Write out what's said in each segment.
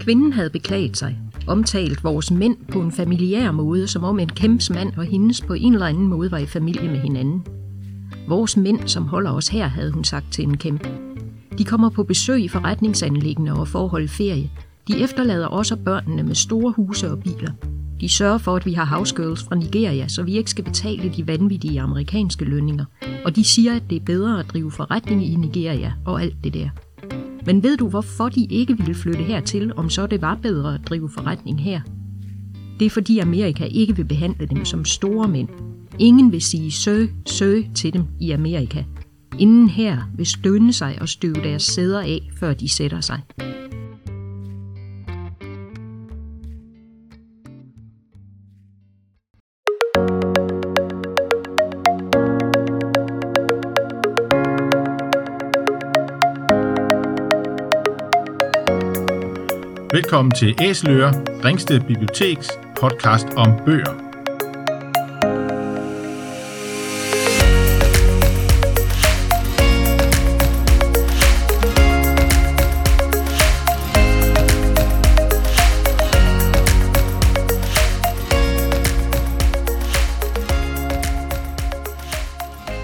Kvinden havde beklaget sig, omtalt vores mænd på en familiær måde, som om en kæmps mand og hendes på en eller anden måde var i familie med hinanden. Vores mænd, som holder os her, havde hun sagt til en kæmpe. De kommer på besøg i forretningsanlæggende og forhold ferie. De efterlader også børnene med store huse og biler. De sørger for, at vi har housegirls fra Nigeria, så vi ikke skal betale de vanvittige amerikanske lønninger. Og de siger, at det er bedre at drive forretning i Nigeria og alt det der. Men ved du, hvorfor de ikke ville flytte hertil, om så det var bedre at drive forretning her? Det er fordi Amerika ikke vil behandle dem som store mænd. Ingen vil sige sø, sø til dem i Amerika. Inden her vil stønne sig og støve deres sæder af, før de sætter sig. Velkommen til Æseløre, Ringsted Biblioteks podcast om bøger.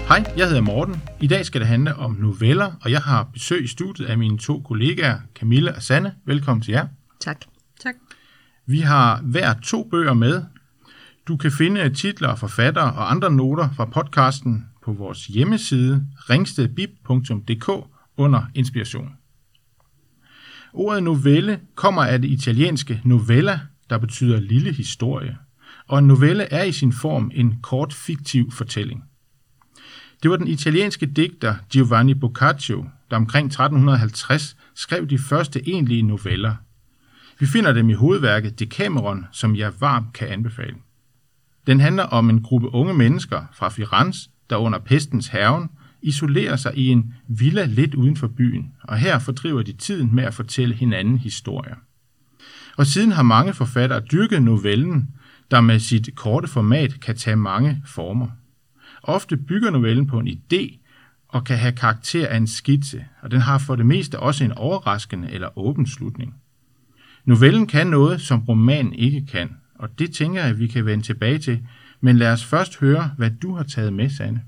Hej, jeg hedder Morten. I dag skal det handle om noveller, og jeg har besøg i studiet af mine to kollegaer, Camilla og Sanne. Velkommen til jer. Tak. Tak. Vi har hver to bøger med. Du kan finde titler, forfattere og andre noter fra podcasten på vores hjemmeside ringstedbib.dk under inspiration. Ordet novelle kommer af det italienske novella, der betyder lille historie, og en novelle er i sin form en kort fiktiv fortælling. Det var den italienske digter Giovanni Boccaccio, der omkring 1350 skrev de første egentlige noveller – vi finder dem i hovedværket Decameron, som jeg varmt kan anbefale. Den handler om en gruppe unge mennesker fra Firenze, der under pestens haven isolerer sig i en villa lidt uden for byen, og her fordriver de tiden med at fortælle hinanden historier. Og siden har mange forfattere dyrket novellen, der med sit korte format kan tage mange former. Ofte bygger novellen på en idé og kan have karakter af en skitse, og den har for det meste også en overraskende eller åben slutning. Novellen kan noget, som romanen ikke kan, og det tænker jeg, at vi kan vende tilbage til. Men lad os først høre, hvad du har taget med, Sanne.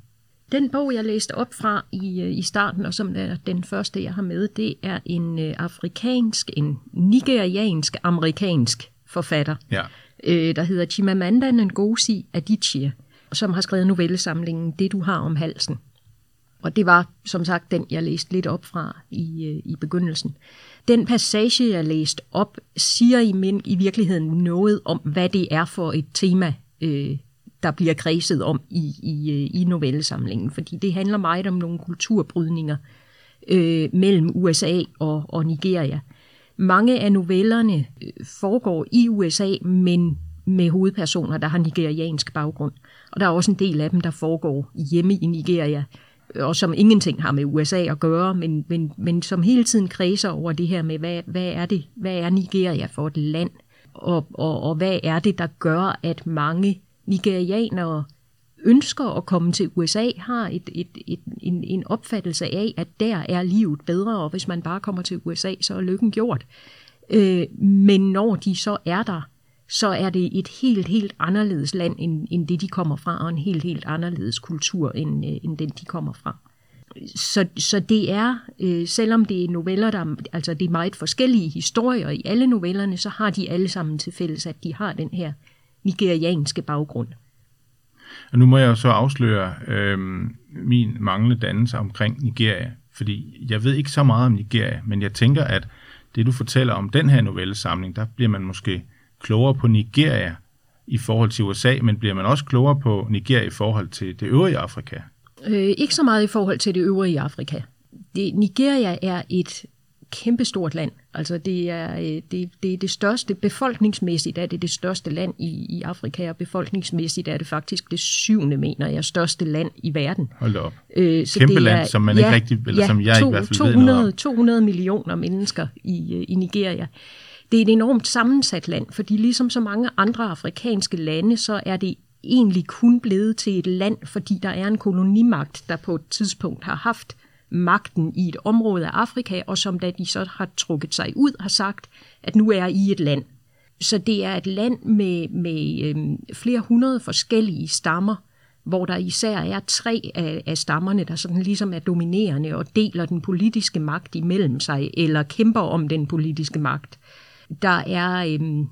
Den bog, jeg læste op fra i, øh, i starten, og som er den første, jeg har med, det er en øh, afrikansk, en nigeriansk, amerikansk forfatter, ja. øh, der hedder Chimamanda Ngozi Adichie, som har skrevet novellesamlingen Det, du har om halsen. Og det var, som sagt, den, jeg læste lidt op fra i, øh, i begyndelsen. Den passage, jeg læste op, siger i, min, i virkeligheden noget om, hvad det er for et tema, øh, der bliver kredset om i, i, øh, i novellesamlingen. Fordi det handler meget om nogle kulturbrydninger øh, mellem USA og, og Nigeria. Mange af novellerne øh, foregår i USA, men med hovedpersoner, der har nigeriansk baggrund. Og der er også en del af dem, der foregår hjemme i Nigeria Øh, og som ingenting har med USA at gøre, men, men, men som hele tiden kredser over det her med, hvad, hvad, er det, hvad er Nigeria for et land, og, og, og hvad er det, der gør, at mange nigerianere ønsker at komme til USA, har et, et, et, en, en opfattelse af, at der er livet bedre, og hvis man bare kommer til USA, så er lykken gjort. Øh, men når de så er der, så er det et helt, helt anderledes land, end, end det de kommer fra, og en helt, helt anderledes kultur, end, øh, end den de kommer fra. Så, så det er, øh, selvom det er noveller, der altså det er meget forskellige historier i alle novellerne, så har de alle sammen til fælles, at de har den her nigerianske baggrund. Og nu må jeg så afsløre øh, min manglende dannelse omkring Nigeria, fordi jeg ved ikke så meget om Nigeria, men jeg tænker, at det du fortæller om den her novellesamling, der bliver man måske klogere på Nigeria i forhold til USA, men bliver man også klogere på Nigeria i forhold til det øvrige Afrika? Øh, ikke så meget i forhold til det øvrige Afrika. Det, Nigeria er et kæmpestort land. Altså det er, øh, det, det er det største, befolkningsmæssigt er det det største land i, i Afrika, og befolkningsmæssigt er det faktisk det syvende, mener jeg, største land i verden. Hold op. Øh, så Kæmpe det er, land, som man ja, ikke rigtig, eller ja, som jeg to, i hvert fald 200, ved noget om. 200 millioner mennesker i, øh, i Nigeria. Det er et enormt sammensat land, fordi ligesom så mange andre afrikanske lande, så er det egentlig kun blevet til et land, fordi der er en kolonimagt, der på et tidspunkt har haft magten i et område af Afrika, og som da de så har trukket sig ud, har sagt, at nu er I et land. Så det er et land med, med øhm, flere hundrede forskellige stammer, hvor der især er tre af, af stammerne, der sådan ligesom er dominerende og deler den politiske magt imellem sig, eller kæmper om den politiske magt. Der er øhm,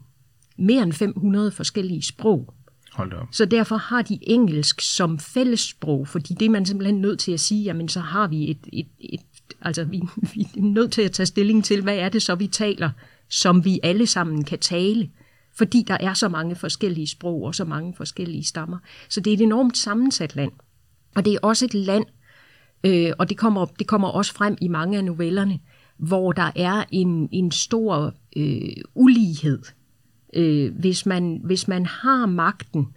mere end 500 forskellige sprog. Hold op. Så derfor har de engelsk som fællessprog, fordi det er man simpelthen nødt til at sige, jamen så har vi et, et, et altså vi, vi er nødt til at tage stilling til, hvad er det så, vi taler, som vi alle sammen kan tale fordi der er så mange forskellige sprog og så mange forskellige stammer. Så det er et enormt sammensat land. Og det er også et land, øh, og det kommer, det kommer også frem i mange af novellerne, hvor der er en, en stor øh, ulighed. Øh, hvis, man, hvis man har magten,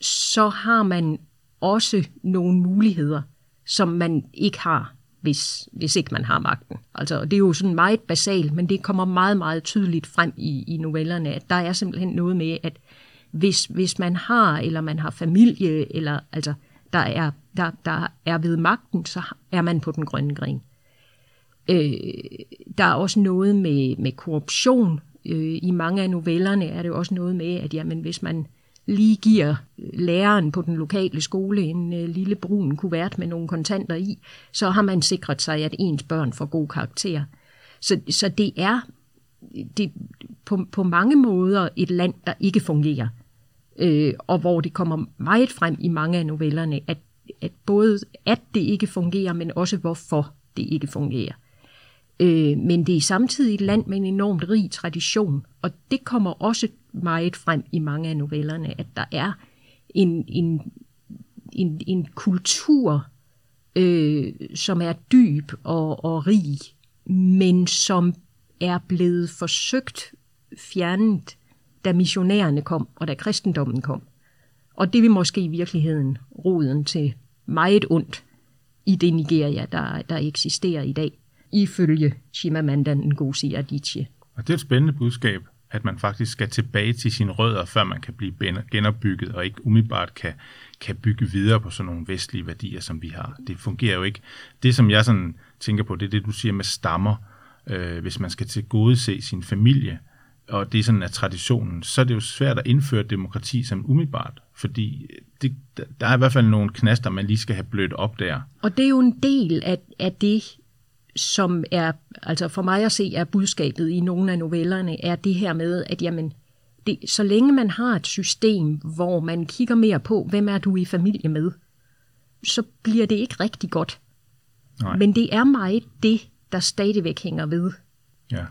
så har man også nogle muligheder, som man ikke har hvis, hvis ikke man har magten. Altså, det er jo sådan meget basalt, men det kommer meget, meget tydeligt frem i, i novellerne, at der er simpelthen noget med, at hvis, hvis man har, eller man har familie, eller altså, der er, der, der er ved magten, så er man på den grønne gren. Øh, der er også noget med, med korruption. Øh, I mange af novellerne er det også noget med, at jamen, hvis man lige giver øh, læreren på den lokale skole en øh, lille brun kuvert med nogle kontanter i, så har man sikret sig, at ens børn får god karakter. Så, så det er det, på, på mange måder et land, der ikke fungerer. Øh, og hvor det kommer meget frem i mange af novellerne, at, at både at det ikke fungerer, men også hvorfor det ikke fungerer. Øh, men det er samtidig et land med en enormt rig tradition, og det kommer også meget frem i mange af novellerne, at der er en, en, en, en kultur, øh, som er dyb og, og rig, men som er blevet forsøgt fjernet, da missionærerne kom, og da kristendommen kom. Og det vil måske i virkeligheden roden til meget ondt i det Nigeria, der, der eksisterer i dag, ifølge Chimamanda Ngozi Adichie. Og det er et spændende budskab at man faktisk skal tilbage til sine rødder, før man kan blive genopbygget, og ikke umiddelbart kan, kan bygge videre på sådan nogle vestlige værdier, som vi har. Det fungerer jo ikke. Det, som jeg sådan tænker på, det er det, du siger med stammer. Øh, hvis man skal til gode se sin familie, og det er sådan af traditionen, så er det jo svært at indføre demokrati som umiddelbart, fordi det, der er i hvert fald nogle knaster, man lige skal have blødt op der. Og det er jo en del af, af det, som er, altså for mig at se, er budskabet i nogle af novellerne, er det her med, at jamen, det, så længe man har et system, hvor man kigger mere på, hvem er du i familie med, så bliver det ikke rigtig godt. Nej. Men det er meget det, der stadigvæk hænger ved. Ja.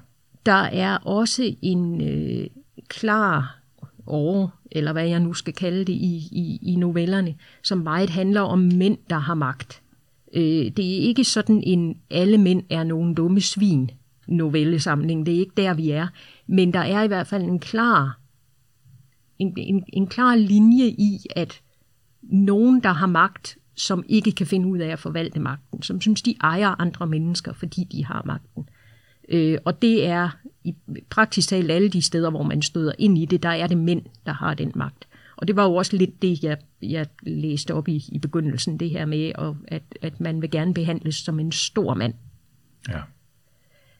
Der er også en øh, klar år, eller hvad jeg nu skal kalde det i, i, i novellerne, som meget handler om mænd, der har magt. Øh, det er ikke sådan en alle mænd er nogle dumme svin novellesamling. Det er ikke der, vi er. Men der er i hvert fald en klar, en, en, en klar linje i, at nogen, der har magt, som ikke kan finde ud af at forvalte magten, som synes, de ejer andre mennesker, fordi de har magten. Øh, og det er i praktisk talt alle de steder, hvor man støder ind i det, der er det mænd, der har den magt. Og det var jo også lidt det, jeg, jeg læste op i, i begyndelsen, det her med, at, at man vil gerne behandles som en stor mand. Ja.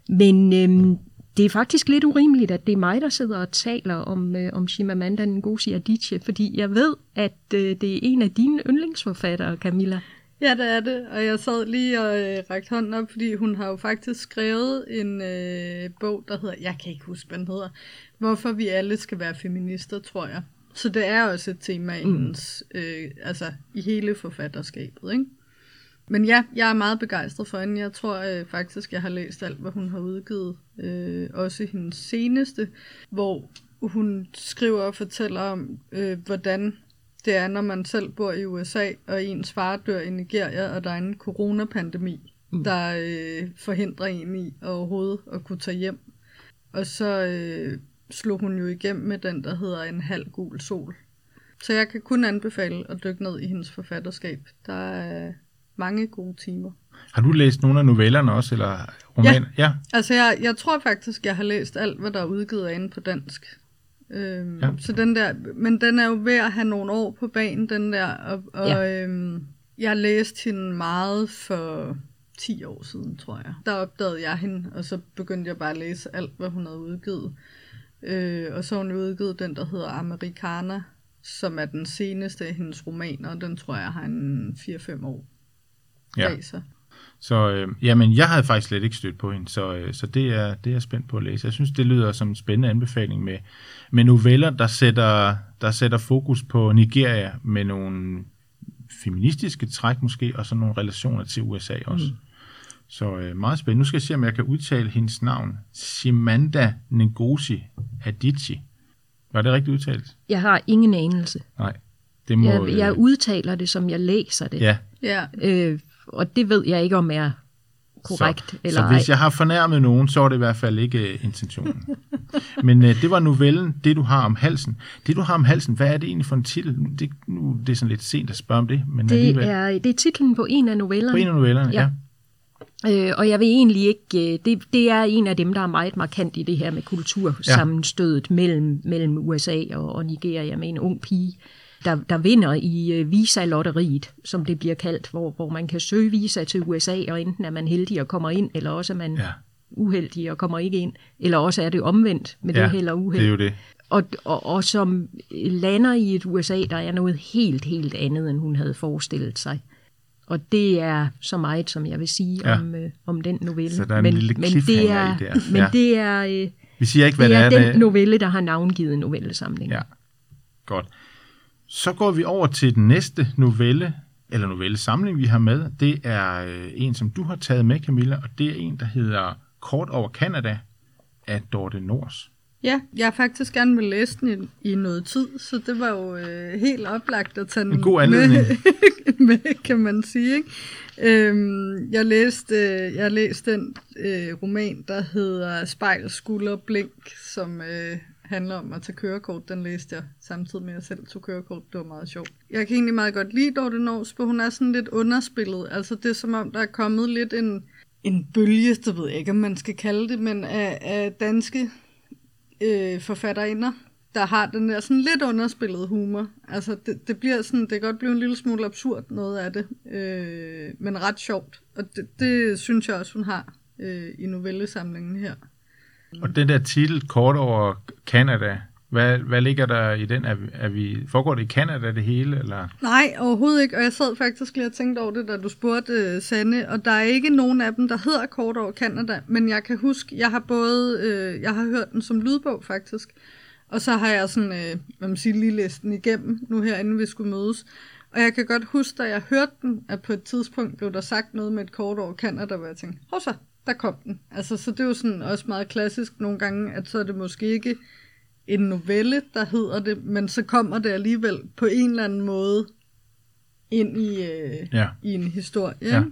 Men øhm, det er faktisk lidt urimeligt, at det er mig, der sidder og taler om, øh, om Chimamanda Ngozi Adichie, fordi jeg ved, at øh, det er en af dine yndlingsforfattere, Camilla. Ja, det er det, og jeg sad lige og øh, rakte hånden op, fordi hun har jo faktisk skrevet en øh, bog, der hedder, jeg kan ikke huske, hvad den hedder, Hvorfor vi alle skal være feminister, tror jeg. Så det er også et tema i, mm. hendes, øh, altså, i hele forfatterskabet. Ikke? Men ja, jeg er meget begejstret for hende. Jeg tror øh, faktisk, jeg har læst alt, hvad hun har udgivet. Øh, også hendes seneste, hvor hun skriver og fortæller om, øh, hvordan det er, når man selv bor i USA, og ens far dør i Nigeria, og der er en coronapandemi, mm. der øh, forhindrer en i overhovedet at kunne tage hjem. Og så øh, slog hun jo igennem med den, der hedder En halv gul sol. Så jeg kan kun anbefale at dykke ned i hendes forfatterskab. Der er mange gode timer. Har du læst nogle af novellerne også, eller romaner? Ja, ja. altså jeg, jeg tror faktisk, jeg har læst alt, hvad der er udgivet af på dansk. Øhm, ja. Så den der, men den er jo ved at have nogle år på banen, den der, og, og ja. øhm, jeg læste hende meget for 10 år siden, tror jeg. Der opdagede jeg hende, og så begyndte jeg bare at læse alt, hvad hun havde udgivet. Øh, og så har hun udgivet den, der hedder Americana, som er den seneste af hendes romaner, og den tror jeg har en 4-5 år Ja. bag sig. Så øh, jamen, jeg havde faktisk slet ikke stødt på hende, så, øh, så det, er, det er jeg spændt på at læse. Jeg synes, det lyder som en spændende anbefaling med, med noveller, der sætter, der sætter fokus på Nigeria med nogle feministiske træk måske, og så nogle relationer til USA også. Mm. Så øh, meget spændende. Nu skal jeg se, om jeg kan udtale hendes navn. Simanda Ngozi Adichie. Var det rigtigt udtalt? Jeg har ingen anelse. Nej. Det må, Jeg, jeg øh, udtaler det, som jeg læser det. ja, Ja, Øh, og det ved jeg ikke, om er korrekt så, eller så ej. hvis jeg har fornærmet nogen, så er det i hvert fald ikke øh, intentionen. Men øh, det var novellen, det du har om halsen. Det du har om halsen, hvad er det egentlig for en titel? Det, nu, det er sådan lidt sent at spørge om det, men Det alligevel. er, det er titlen på en af novellerne. på en af novellerne, ja. ja. Øh, og jeg vil egentlig ikke, øh, det, det er en af dem, der er meget markant i det her med kultursammenstødet ja. mellem, mellem USA og, og Nigeria med en ung pige, der, der vinder i øh, visa-lotteriet, som det bliver kaldt, hvor, hvor man kan søge visa til USA, og enten er man heldig og kommer ind, eller også er man Ja. uheldig og kommer ikke ind, eller også er det omvendt med ja. det held og uheld. det er jo det. og, og, og som lander i et USA, der er noget helt, helt andet, end hun havde forestillet sig. Og det er så meget, som jeg vil sige Ja. om, øh, om den novelle. Så der er en men, lille men det er, i der. Men Ja. det er, øh, Vi siger ikke, hvad det det, er det den novelle, der har navngivet novellesamlingen. Ja, godt. Så går vi over til den næste novelle, eller novellesamling, vi har med. Det er øh, en, som du har taget med, Camilla, og det er en, der hedder Kort over Canada af Dorte Nors. Ja jeg har faktisk gerne vil læse den i, i noget tid, så det var jo øh, helt oplagt at tage den En god anledning. med, med, kan man sige. Ikke? Øhm, jeg læste øh, jeg læste den øh, roman, der hedder Spejl, Skulder, Blink, som øh, handler om at tage kørekort. Den læste jeg samtidig med, at jeg selv tog kørekort. Det var meget sjovt. Jeg kan egentlig meget godt lide Dorte for hun er sådan lidt underspillet. Altså det er som om, der er kommet lidt en, en bølge, det ved jeg ikke, om man skal kalde det, men af, af danske øh, forfatterinder, der har den der sådan lidt underspillet humor. Altså, det, det bliver sådan, det kan godt blive en lille smule absurd, noget af det, øh, men ret sjovt. Og det, det synes jeg også, hun har øh, i novellesamlingen her. Og den der titel, Kort over Canada, hvad, hvad ligger der i den? Er, vi- er vi, foregår det i Canada det hele? Eller? Nej, overhovedet ikke, og jeg sad faktisk lige og tænkte over det, da du spurgte øh, uh, Sande. og der er ikke nogen af dem, der hedder Kort over Canada, men jeg kan huske, jeg har både, øh, jeg har hørt den som lydbog faktisk, og så har jeg sådan, øh, hvad man siger, lige læst den igennem, nu her inden vi skulle mødes, og jeg kan godt huske, da jeg hørte den, at på et tidspunkt blev der sagt noget med et kort over Canada, hvor jeg tænkte, hov så, der kom den. Altså, så det er jo sådan også meget klassisk nogle gange, at så er det måske ikke en novelle, der hedder det, men så kommer det alligevel på en eller anden måde ind i, øh, Ja. i en historie. Ja.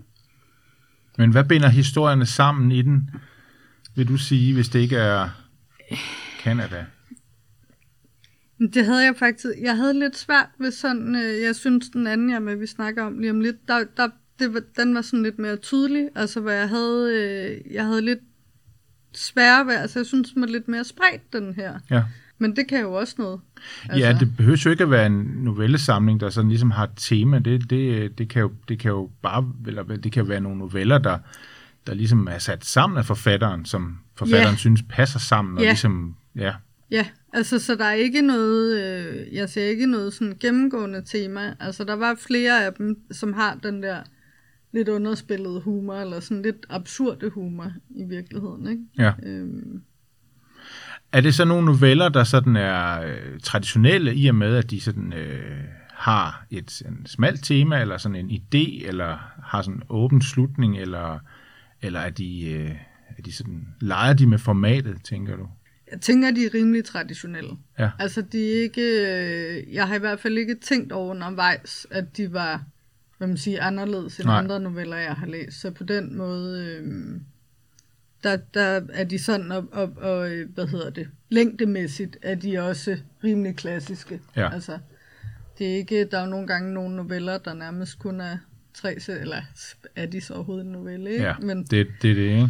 Men hvad binder historierne sammen i den, vil du sige, hvis det ikke er Canada? Men Det havde jeg faktisk, jeg havde lidt svært ved sådan, øh, jeg synes den anden, jeg med, vi snakker om lige om lidt, der, der, det den var sådan lidt mere tydelig, altså hvor jeg havde, øh, jeg havde lidt sværere ved, altså jeg synes den var lidt mere spredt, den her. Ja. Men det kan jo også noget. Altså. Ja, det behøver jo ikke at være en novellesamling, der sådan ligesom har et tema. Det, det, det, kan, jo, det kan jo bare, eller det kan jo være nogle noveller, der, der ligesom er sat sammen af forfatteren, som forfatteren Ja. synes passer sammen. Og Ja. ligesom, ja, Ja, altså så der er ikke noget, øh, jeg ser ikke noget sådan gennemgående tema. Altså der var flere af dem, som har den der lidt underspillede humor, eller sådan lidt absurde humor i virkeligheden, ikke? ja. Øhm, Er det så nogle noveller, der sådan er øh, traditionelle, i og med, at de sådan øh, har et en smalt tema, eller sådan en idé, eller har sådan en åben slutning, eller, eller er de, øh, er de sådan, leger de med formatet, tænker du? jeg tænker, de er rimelig traditionelle. Ja. Altså de er ikke, øh, jeg har i hvert fald ikke tænkt over undervejs, at de var, hvad man siger, anderledes end Nej. Andre noveller, jeg har læst. Så på den måde, øh, der, der er de sådan, og, og, og hvad hedder det, længdemæssigt er de også rimelig klassiske. Ja. Altså, det er ikke, der er jo nogle gange nogle noveller, der nærmest kun er tre, eller er de så overhovedet en novelle, ikke? Ja, Men det, det er det, ikke?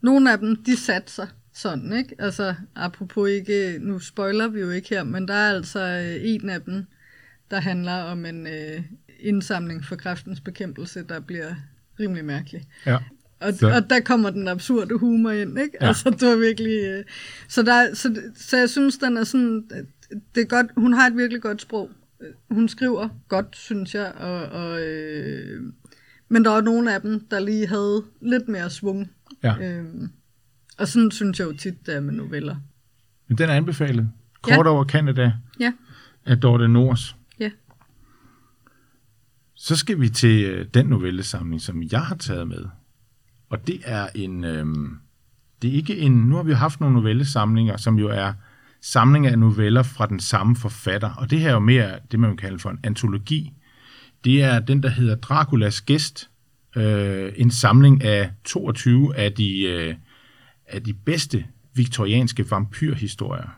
nogle af dem, de satser sådan, ikke? Altså, apropos ikke, nu spoiler vi jo ikke her, men der er altså øh, en af dem, der handler om en øh, indsamling for kræftens bekæmpelse, der bliver rimelig mærkelig. Ja. Og, Så- og der kommer den absurde humor ind, ikke? Ja. Altså, det var virkelig... øh, Så, der, så, så jeg synes, den er sådan... Det er godt, hun har et virkelig godt sprog. Hun skriver godt, synes jeg, og, og, øh, men der var nogle af dem, der lige havde lidt mere svung. ja. Øhm, og sådan synes jeg jo tit, det er med noveller. Men den er anbefalet. Kort Ja. over Canada Ja, af Dorte Nors. ja. Så skal vi til øh, den novellesamling, som jeg har taget med. Og det er en... Øh, det er ikke en... Nu har vi jo haft nogle novellesamlinger, som jo er samlinger af noveller fra den samme forfatter. Og det her er jo mere det, man kan kalde for en antologi. Det er den, der hedder Draculas Gæst. Øh, en samling af 22 af de, øh, af de bedste viktorianske vampyrhistorier.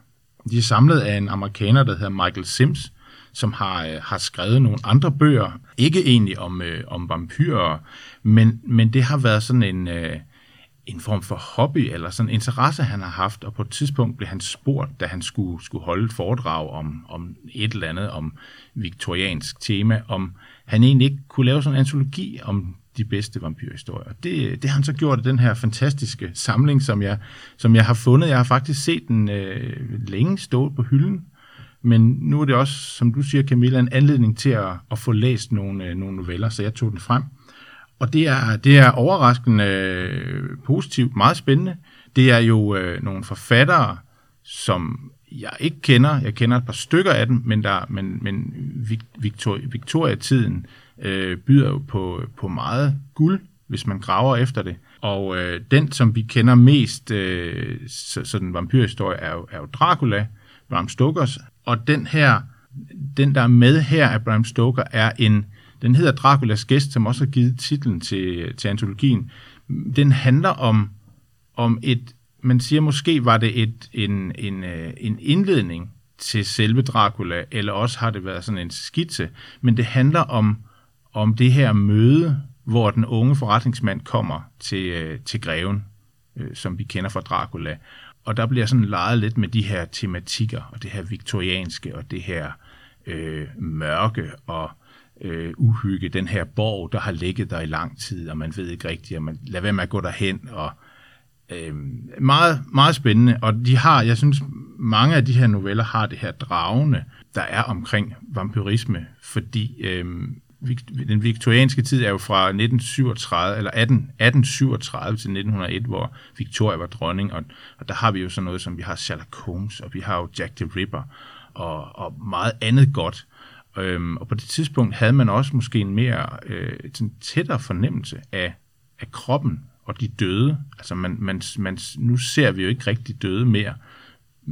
De er samlet af en amerikaner, der hedder Michael Sims, som har, øh, har skrevet nogle andre bøger. Ikke egentlig om, øh, om vampyrer, men, men det har været sådan en, øh, en form for hobby eller sådan en interesse, han har haft. Og på et tidspunkt blev han spurgt, da han skulle, skulle holde et foredrag om, om et eller andet, om viktoriansk tema, om han egentlig ikke kunne lave sådan en antologi om de bedste vampyrhistorier. Det, det har han så gjort i den her fantastiske samling, som jeg, som jeg har fundet. Jeg har faktisk set den øh, længe stå på hylden, men nu er det også, som du siger, Camilla, en anledning til at, at få læst nogle, øh, nogle noveller, så jeg tog den frem. Og det er, det er overraskende øh, positivt, meget spændende. Det er jo øh, nogle forfattere, som jeg ikke kender. Jeg kender et par stykker af dem, men, der, men, men Victoria, Victoria-tiden øh, byder jo på, på meget guld, hvis man graver efter det. Og øh, den, som vi kender mest, øh, så, sådan vampyrhistorie, er jo, er jo Dracula, Bram Stokers. Og den her, den der er med her af Bram Stoker, er en, den hedder Draculas Gæst, som også har givet titlen til, til antologien. Den handler om, om et, man siger måske var det et, en, en, øh, en indledning til selve Dracula, eller også har det været sådan en skitse, men det handler om, om det her møde, hvor den unge forretningsmand kommer til, øh, til greven, øh, som vi kender fra Dracula. Og der bliver sådan leget lidt med de her tematikker, og det her viktorianske, og det her øh, mørke og øh, uhygge, den her borg, der har ligget der i lang tid, og man ved ikke rigtigt, og man lader være med at gå derhen, og øh, meget, meget spændende, og de har, jeg synes, mange af de her noveller har det her dragende, der er omkring vampyrisme, fordi øh, den viktorianske tid er jo fra 1937, eller 18, 1837 til 1901, hvor Victoria var dronning, og, og der har vi jo sådan noget som, vi har Sherlock Holmes, og vi har jo Jack the Ripper, og, og meget andet godt. Øhm, og på det tidspunkt havde man også måske en mere øh, sådan tættere fornemmelse af, af kroppen og de døde. Altså man, man, man, nu ser vi jo ikke rigtig døde mere,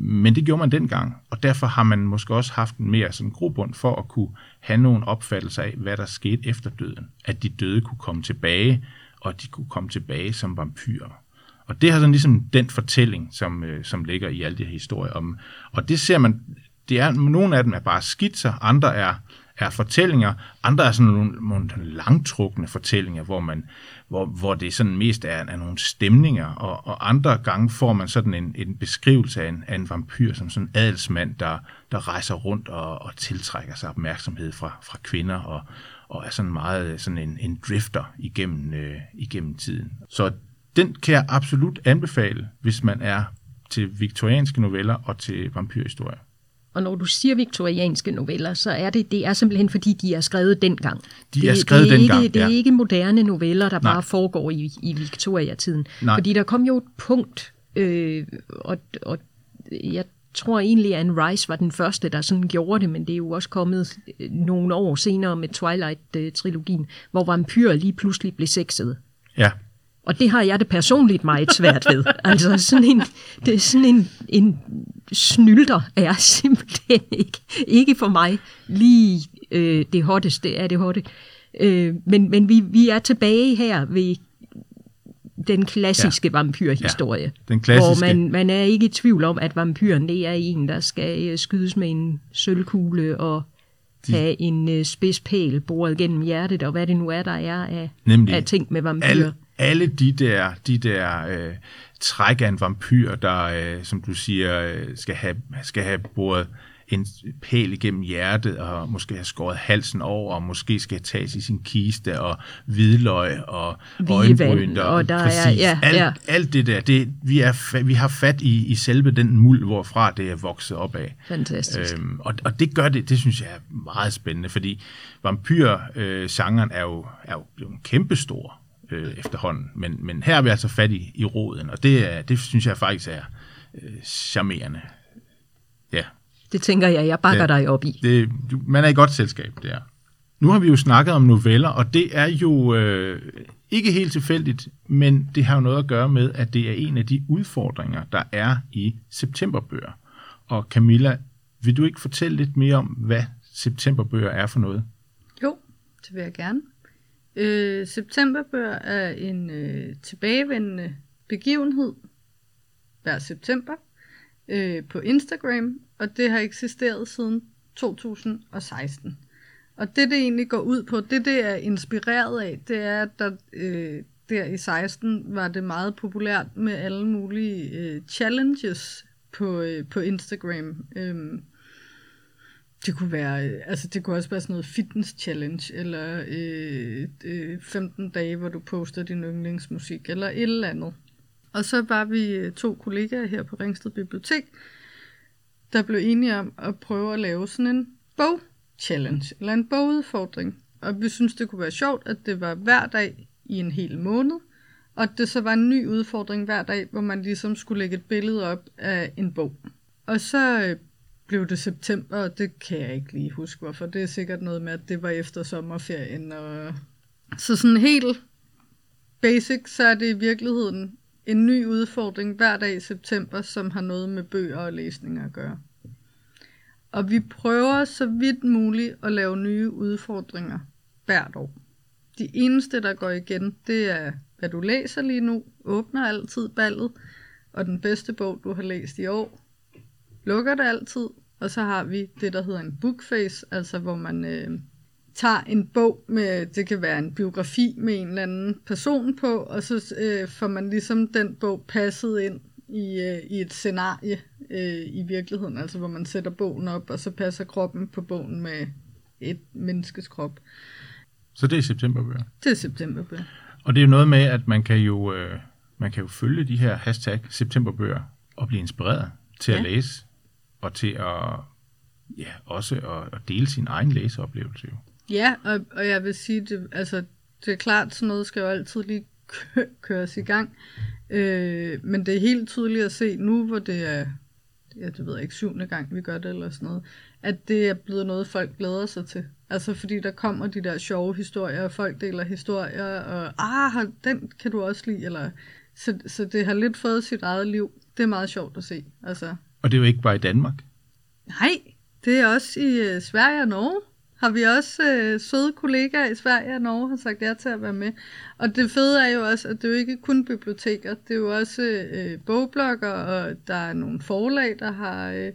men det gjorde man dengang, og derfor har man måske også haft en mere sådan grobund for at kunne have nogle opfattelser af, hvad der skete efter døden. At de døde kunne komme tilbage, og at de kunne komme tilbage som vampyrer. Og det har sådan ligesom den fortælling, som, øh, som ligger i alle de her historier om. Og det ser man, det er, nogle af dem er bare skitser, andre er, er fortællinger, andre er sådan nogle, nogle langtrukne fortællinger, hvor, man, hvor, hvor det sådan mest er, er nogle stemninger, og, og andre gange får man sådan en, en beskrivelse af en, af en vampyr som sådan en adelsmand, der, der rejser rundt og, og tiltrækker sig opmærksomhed fra, fra kvinder, og, og er sådan meget sådan en, en drifter igennem, øh, igennem tiden. Så den kan jeg absolut anbefale, hvis man er til viktorianske noveller og til vampyrhistorier. Og når du siger viktorianske noveller, så er det, det er simpelthen fordi, de er skrevet dengang. De det, er skrevet det er dengang, ikke, Det er ja. ikke moderne noveller, der Nej. bare foregår i, i Victoria-tiden. Nej. Fordi der kom jo et punkt, øh, og, og jeg tror egentlig, at Anne Rice var den første, der sådan gjorde det, men det er jo også kommet øh, nogle år senere med Twilight-trilogien, hvor vampyrer lige pludselig blev sexede. Ja, Og det har jeg det personligt meget svært ved. Altså sådan en, det er sådan en, en snylder er simpelthen ikke, ikke for mig lige øh, det hotteste af det hotte. Øh, men men vi, vi er tilbage her ved den klassiske ja. vampyrhistorie. Ja, den klassiske. Hvor man, man er ikke i tvivl om, at vampyren det er en, der skal øh, skydes med en sølvkugle og de... have en øh, spidspæl boret gennem hjertet, og hvad det nu er, der er af, Nemlig. af ting med vampyrer. alle, alle de der, de der øh, træk af en vampyr, der, øh, som du siger, øh, skal have, skal have boret en pæl igennem hjertet, og måske have skåret halsen over, og måske skal tages i sin kiste, og hvidløg, og øjenbryn. og, og der præcis, er, ja, alt, ja. alt det der, det, vi, er, vi har fat i, i selve den muld, hvorfra det er vokset op af. Fantastisk. Øhm, og, og det gør det, det synes jeg er meget spændende, fordi vampyr-genren er jo, er jo blevet kæmpestor øh, efterhånden, men, men her er vi altså fat i, i roden, og det, er, det synes jeg faktisk er øh, charmerende. Ja, Det tænker jeg, jeg bakker Ja. dig op i. det, du- man er i godt selskab der. Nu har vi jo snakket om noveller, og det er jo øh, ikke helt tilfældigt, men det har jo noget at gøre med, at det er en af de udfordringer, der er i septemberbøger. Og Camilla, vil du ikke fortælle lidt mere om, hvad septemberbøger er for noget? Jo, det vil jeg gerne. Øh, septemberbør er en øh, tilbagevendende begivenhed hver september øh, på Instagram, og det har eksisteret siden 2016. Og det, det egentlig går ud på, det det er inspireret af, det er, at der, øh, der i 16 var det meget populært med alle mulige øh, challenges på, øh, på Instagram. Øh, det kunne være, øh, altså det kunne også være sådan noget fitness challenge, eller øh, øh, 15 dage, hvor du poster din yndlingsmusik, eller et eller andet. Og så var vi øh, to kollegaer her på Ringsted Bibliotek, der blev enige om at prøve at lave sådan en bog-challenge, eller en bogudfordring. Og vi synes, det kunne være sjovt, at det var hver dag i en hel måned, og at det så var en ny udfordring hver dag, hvor man ligesom skulle lægge et billede op af en bog. Og så øh, blev det september, og det kan jeg ikke lige huske, hvorfor. Det er sikkert noget med, at det var efter sommerferien. Og... Så sådan helt basic, så er det i virkeligheden en ny udfordring hver dag i september, som har noget med bøger og læsning at gøre. Og vi prøver så vidt muligt at lave nye udfordringer hvert år. De eneste, der går igen, det er, hvad du læser lige nu, åbner altid ballet, og den bedste bog, du har læst i år, lukker det altid, og så har vi det, der hedder en bookface, altså hvor man øh, tager en bog med, det kan være en biografi med en eller anden person på, og så øh, får man ligesom den bog passet ind i, øh, i et scenarie øh, i virkeligheden, altså hvor man sætter bogen op, og så passer kroppen på bogen med et menneskes krop. Så det er septemberbøger. Det er septemberbøger. Og det er jo noget med, at man kan jo, øh, man kan jo følge de her hashtag septemberbøger og blive inspireret til ja. at læse og til at ja, også at, at dele sin egen læseoplevelse. Jo. Ja, og, og jeg vil sige, det, altså, det er klart, sådan noget skal jo altid lige kø- køres i gang. Øh, men det er helt tydeligt at se nu, hvor det er, ja, det ved jeg ikke, syvende gang, vi gør det eller sådan noget, at det er blevet noget, folk glæder sig til. Altså fordi der kommer de der sjove historier, og folk deler historier, og ah, den kan du også lide, eller... Så, så det har lidt fået sit eget liv. Det er meget sjovt at se. Altså, og det er jo ikke bare i Danmark. Nej, det er også i øh, Sverige og Norge. Har vi også øh, søde kollegaer i Sverige og Norge har sagt ja til at være med. Og det fede er jo også, at det er jo ikke kun biblioteker, det er jo også øh, bogblokker, og der er nogle forlag, der har... Øh,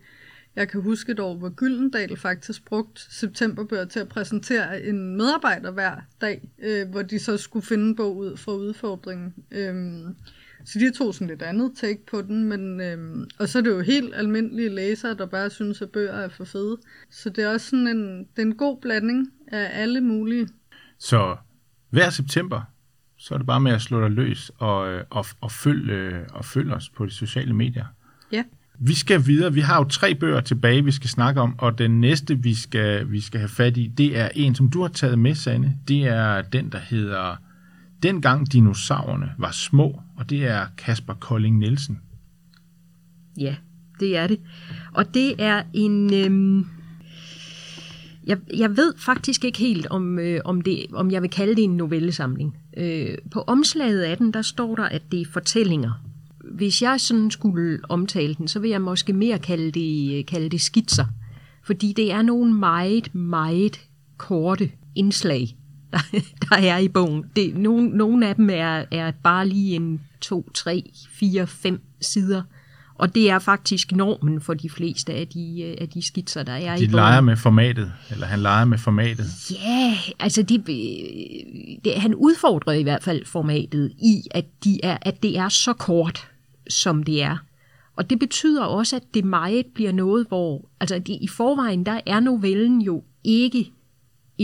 jeg kan huske et år, hvor Gyldendal faktisk brugt septemberbøger til at præsentere en medarbejder hver dag, øh, hvor de så skulle finde en bog ud fra udfordringen. Øh, så de tog sådan lidt andet take på den, men øhm, og så er det jo helt almindelige læsere, der bare synes, at bøger er for fede. Så det er også sådan en, det er en god blanding af alle mulige. Så hver september, så er det bare med at slå dig løs og, øh, og, og, følge, øh, og følge os på de sociale medier. Ja. Vi skal videre. Vi har jo tre bøger tilbage, vi skal snakke om, og den næste, vi skal, vi skal have fat i, det er en, som du har taget med, Sanne. Det er den, der hedder Dengang dinosaurerne var små, og det er Kasper Kolding Nielsen. Ja, det er det. Og det er en... Øhm, jeg, jeg ved faktisk ikke helt, om, øh, om, det, om jeg vil kalde det en novellesamling. Øh, på omslaget af den, der står der, at det er fortællinger. Hvis jeg sådan skulle omtale den, så vil jeg måske mere kalde det, øh, kalde det skitser. Fordi det er nogle meget, meget korte indslag, der, der er i bogen. Det, nogle, nogle af dem er, er bare lige en to, tre, fire, fem sider. Og det er faktisk normen for de fleste af de, øh, af de skitser, der er i De bogen. leger med formatet, eller han leger med formatet. Ja, altså det, øh, det, han udfordrer i hvert fald formatet i, at, de er, at det er så kort, som det er. Og det betyder også, at det meget bliver noget, hvor... Altså det, i forvejen, der er novellen jo ikke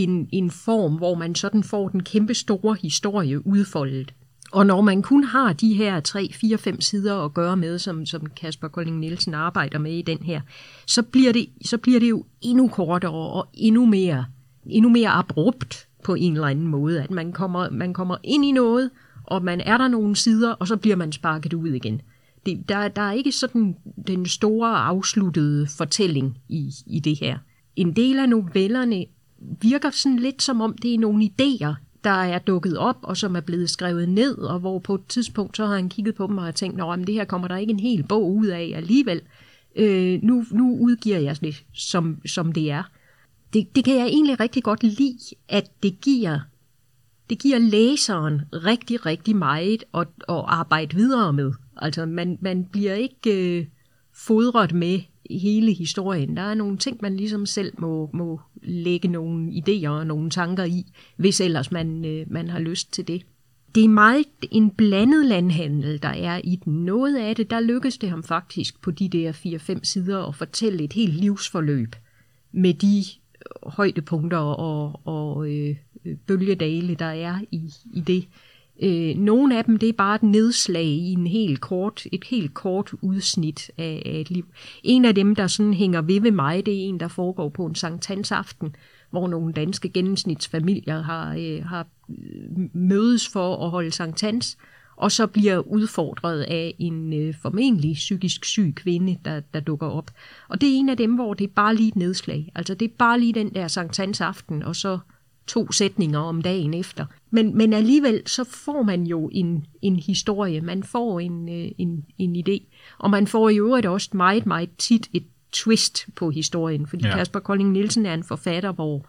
en, en form, hvor man sådan får den kæmpe store historie udfoldet. Og når man kun har de her 3, 4, 5 sider at gøre med, som, som Kasper Kolding Nielsen arbejder med i den her, så bliver det, så bliver det jo endnu kortere og endnu mere, endnu mere abrupt på en eller anden måde. At man kommer, man kommer ind i noget, og man er der nogle sider, og så bliver man sparket ud igen. Det, der, der er ikke sådan den store afsluttede fortælling i, i det her. En del af novellerne virker sådan lidt som om det er nogle idéer, der er dukket op, og som er blevet skrevet ned, og hvor på et tidspunkt så har han kigget på dem og har tænkt, at det her kommer der ikke en hel bog ud af alligevel. Øh, nu, nu udgiver jeg det, som, som det er. Det, det kan jeg egentlig rigtig godt lide, at det giver, det giver læseren rigtig, rigtig meget at, at arbejde videre med. Altså, man, man bliver ikke øh, fodret med hele historien. Der er nogle ting, man ligesom selv må, må lægge nogle idéer og nogle tanker i, hvis ellers man, øh, man har lyst til det. Det er meget en blandet landhandel, der er i den. Noget af det, der lykkes det ham faktisk på de der 4-5 sider at fortælle et helt livsforløb med de højdepunkter og, og øh, bølgedale, der er i, i det. Øh, nogle af dem, det er bare et nedslag i en helt kort, et helt kort udsnit af, af et liv. En af dem, der sådan hænger ved ved mig, det er en, der foregår på en Sankt aften, hvor nogle danske gennemsnitsfamilier har, øh, har øh, mødes for at holde Sankt Hans, og så bliver udfordret af en øh, formentlig psykisk syg kvinde, der, der dukker op. Og det er en af dem, hvor det er bare lige et nedslag. Altså det er bare lige den der Sankt Hans aften, og så to sætninger om dagen efter. Men, men alligevel så får man jo en, en historie, man får en, øh, en, en idé, og man får i øvrigt også meget, meget tit et twist på historien, fordi ja. Kasper Kolding Nielsen er en forfatter, hvor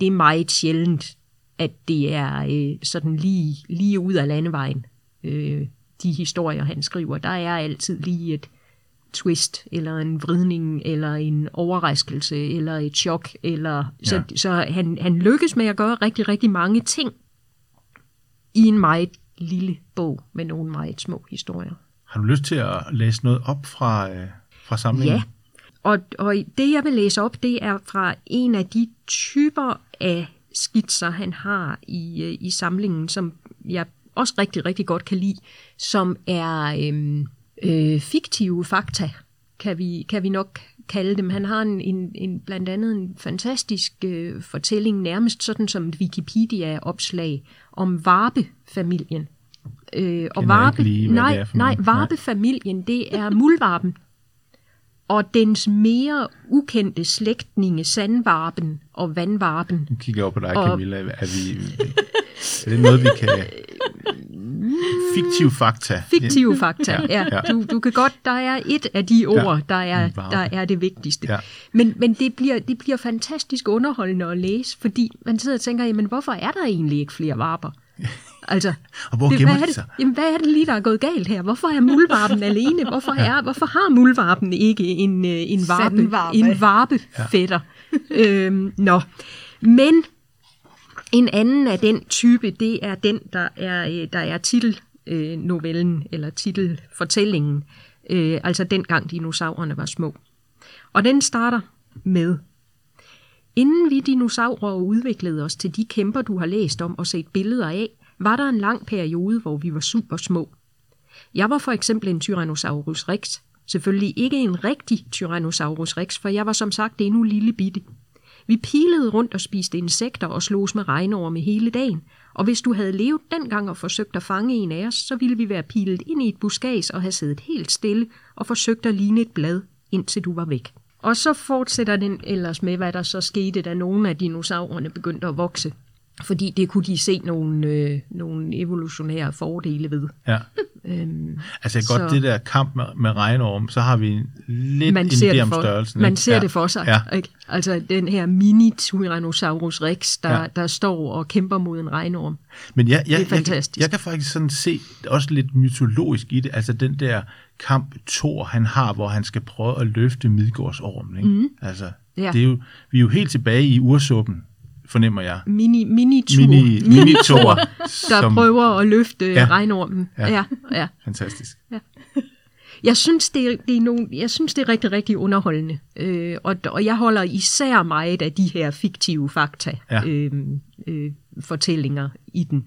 det er meget sjældent, at det er øh, sådan lige, lige ud af landevejen, øh, de historier, han skriver. Der er altid lige et, twist, eller en vridning, eller en overraskelse, eller et chok. Eller, ja. Så, så han, han lykkes med at gøre rigtig, rigtig mange ting i en meget lille bog med nogle meget små historier. Har du lyst til at læse noget op fra, øh, fra samlingen? Ja, og, og det jeg vil læse op, det er fra en af de typer af skitser, han har i, øh, i samlingen, som jeg også rigtig, rigtig godt kan lide, som er... Øh, øh, fiktive fakta, kan vi, kan vi nok kalde dem. Han har en, en, en blandt andet en fantastisk øh, fortælling, nærmest sådan som et Wikipedia-opslag, om Varpe-familien. Øh, og Varpe, lige, nej, nej, Varpe-familien, det er muldvarpen. Og dens mere ukendte slægtninge, sandvarpen og vandvarpen. Nu kigger jeg op på dig, Camilla. Er, vi, er det noget, vi kan Fiktiv fakta. Fiktiv fakta, ja. ja. Du, du kan godt, der er et af de ord, der, er, der er det vigtigste. Ja. Men, men det, bliver, det bliver fantastisk underholdende at læse, fordi man sidder og tænker, jamen hvorfor er der egentlig ikke flere varper? Altså, og hvor det, gemmer hvad de sig? Jamen, hvad er det lige, der er gået galt her? Hvorfor er muldvarpen alene? Hvorfor, er, hvorfor har muldvarpen ikke en, øh, en varpe, en varpefætter? Ja. øhm, nå. Men en anden af den type, det er den, der er, øh, der er titelnovellen, øh, eller titelfortællingen, øh, altså dengang dinosaurerne var små. Og den starter med, Inden vi dinosaurer udviklede os til de kæmper, du har læst om og set billeder af, var der en lang periode, hvor vi var super små. Jeg var for eksempel en Tyrannosaurus rex. Selvfølgelig ikke en rigtig Tyrannosaurus rex, for jeg var som sagt endnu lille bitte. Vi pilede rundt og spiste insekter og slogs med regnorme hele dagen, og hvis du havde levet dengang og forsøgt at fange en af os, så ville vi være pilet ind i et buskads og have siddet helt stille og forsøgt at ligne et blad, indtil du var væk. Og så fortsætter den ellers med, hvad der så skete, da nogle af dinosaurerne begyndte at vokse. Fordi det kunne de se nogle, øh, nogle evolutionære fordele ved. Ja. øhm, altså godt så, det der kamp med, med regnorm, så har vi lidt man ser en om størrelsen. Man ikke? ser ja. det for sig. Ja. Ikke? Altså den her mini Tyrannosaurus rex, der, ja. der står og kæmper mod en regnorm. Men jeg, jeg, det er fantastisk. Jeg, jeg kan faktisk sådan se også lidt mytologisk i det. Altså den der kamp Thor han har, hvor han skal prøve at løfte Midgårdsormen. Ikke? Mm. Altså, ja. det er jo, vi er jo helt tilbage i ursuppen fornemmer jeg. Mini, mini-tur. Mini, mini-tur. der som, prøver at løfte ja. regnormen. Ja. ja, ja. Fantastisk. Ja. Jeg synes, det er, det er, nogle, jeg synes, det er rigtig, rigtig underholdende. Øh, og, og jeg holder især meget af de her fiktive fakta, Ja. øh, øh, fortællinger i den.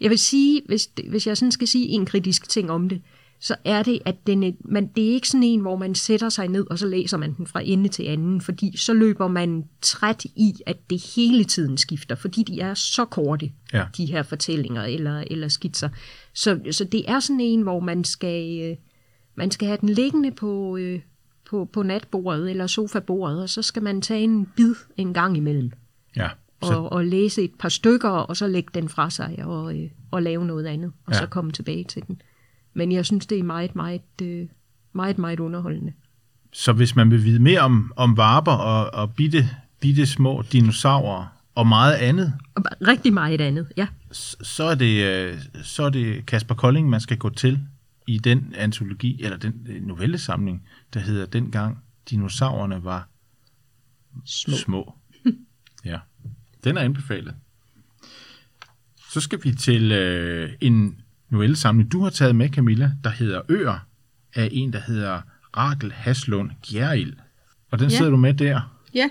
Jeg vil sige, hvis, hvis jeg sådan skal sige en kritisk ting om det, så er det, at den er, man, det er ikke sådan en, hvor man sætter sig ned, og så læser man den fra ende til anden, fordi så løber man træt i, at det hele tiden skifter, fordi de er så korte, Ja. de her fortællinger eller, eller skitser. Så, så det er sådan en, hvor man skal, øh, man skal have den liggende på, øh, på, på natbordet eller sofabordet, og så skal man tage en bid en gang imellem Ja. Så, og, og læse et par stykker, og så lægge den fra sig og, øh, og lave noget andet, og ja. så komme tilbage til den. Men jeg synes, det er meget, meget, øh, meget, meget underholdende. så hvis man vil vide mere om, om varper og, og bitte, bitte små dinosaurer og meget andet, Og rigtig meget andet, ja. så er det, øh, så er det Kasper Kolding, man skal gå til i den antologi, eller den øh, novellesamling, der hedder Dengang dinosaurerne var Små. små. ja, den er anbefalet. Så skal vi til øh, en novellesamling, du har taget med, Camilla, der hedder Øer, af en, der hedder Rakel Haslund Gjerild. Og den Ja. sidder du med der. Ja,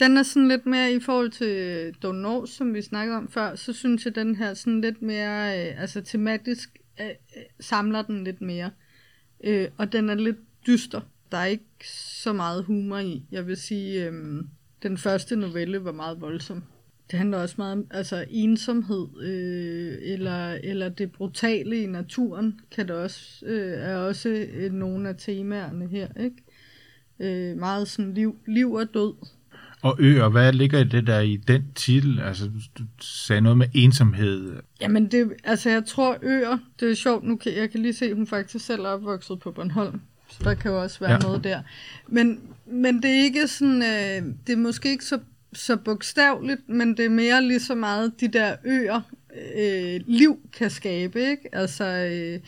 den er sådan lidt mere i forhold til Don Nors, som vi snakkede om før, så synes jeg, den her sådan lidt mere, øh, altså tematisk øh, øh, samler den lidt mere. Øh, og den er lidt dyster. Der er ikke så meget humor i. Jeg vil sige, øh, den første novelle var meget voldsom. Det handler også meget om altså ensomhed, øh, eller, eller det brutale i naturen, kan det også, øh, er også øh, nogle af temaerne her, ikke? Øh, meget sådan liv, liv og død. Og Øer, hvad ligger i det der i den titel? Altså, du sagde noget med ensomhed. Jamen, det, altså jeg tror øer, det er sjovt, nu kan, jeg kan lige se, at hun faktisk selv er opvokset på Bornholm, så der kan jo også være Ja. ja. noget der. Men, men det er ikke sådan, øh, det er måske ikke så, så bogstaveligt, men det er mere lige så meget de der øer, øh, liv kan skabe, ikke? Altså, øh,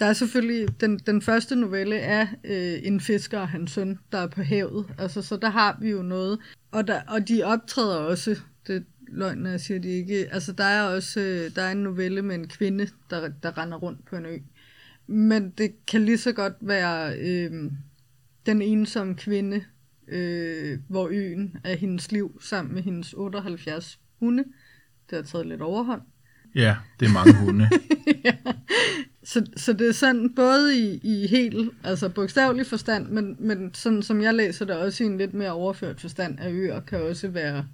der er selvfølgelig, den, den første novelle er øh, en fisker og hans søn, der er på havet. Altså, så der har vi jo noget. Og, der, og de optræder også, det er løgn, når jeg siger de ikke. Altså, der er også øh, der er en novelle med en kvinde, der, der render rundt på en ø. Men det kan lige så godt være øh, den ensomme kvinde, øh, hvor øen er hendes liv, sammen med hendes 78 hunde. Det har taget lidt overhånd. Ja, det er mange hunde. Så, så det er sådan både i, i helt, altså bogstavelig forstand, men, men sådan som jeg læser det også i en lidt mere overført forstand, at øer kan også være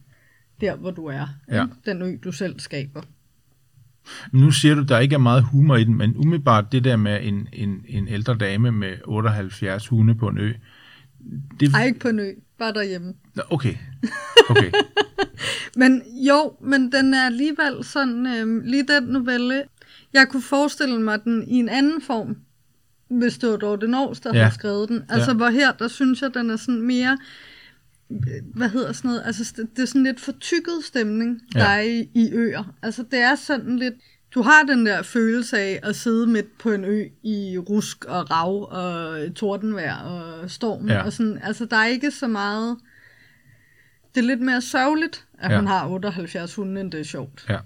der, hvor du er. Ja. Den ø, du selv skaber. nu siger du, der ikke er meget humor i den, men umiddelbart det der med en, en, en ældre dame med 78 hunde på en ø, det... Ej, ikke på en ø, bare derhjemme. Nå, Okay, okay. Men jo, men den er alligevel sådan, øh, lige den novelle, jeg kunne forestille mig den i en anden form, hvis det var Dorte Nors, der Ja. har skrevet den. Altså, Ja. hvor her, der synes jeg, den er sådan mere, øh, hvad hedder sådan noget, altså det, er sådan lidt fortykket stemning, der ja. er i, i øer. Altså det er sådan lidt, du har den der følelse af at sidde midt på en ø i rusk og rav og tordenvejr og storm. Ja. Og sådan, altså der er ikke så meget, det er lidt mere sørgeligt, at Ja. hun har 78 hunde, end det er sjovt. Ja.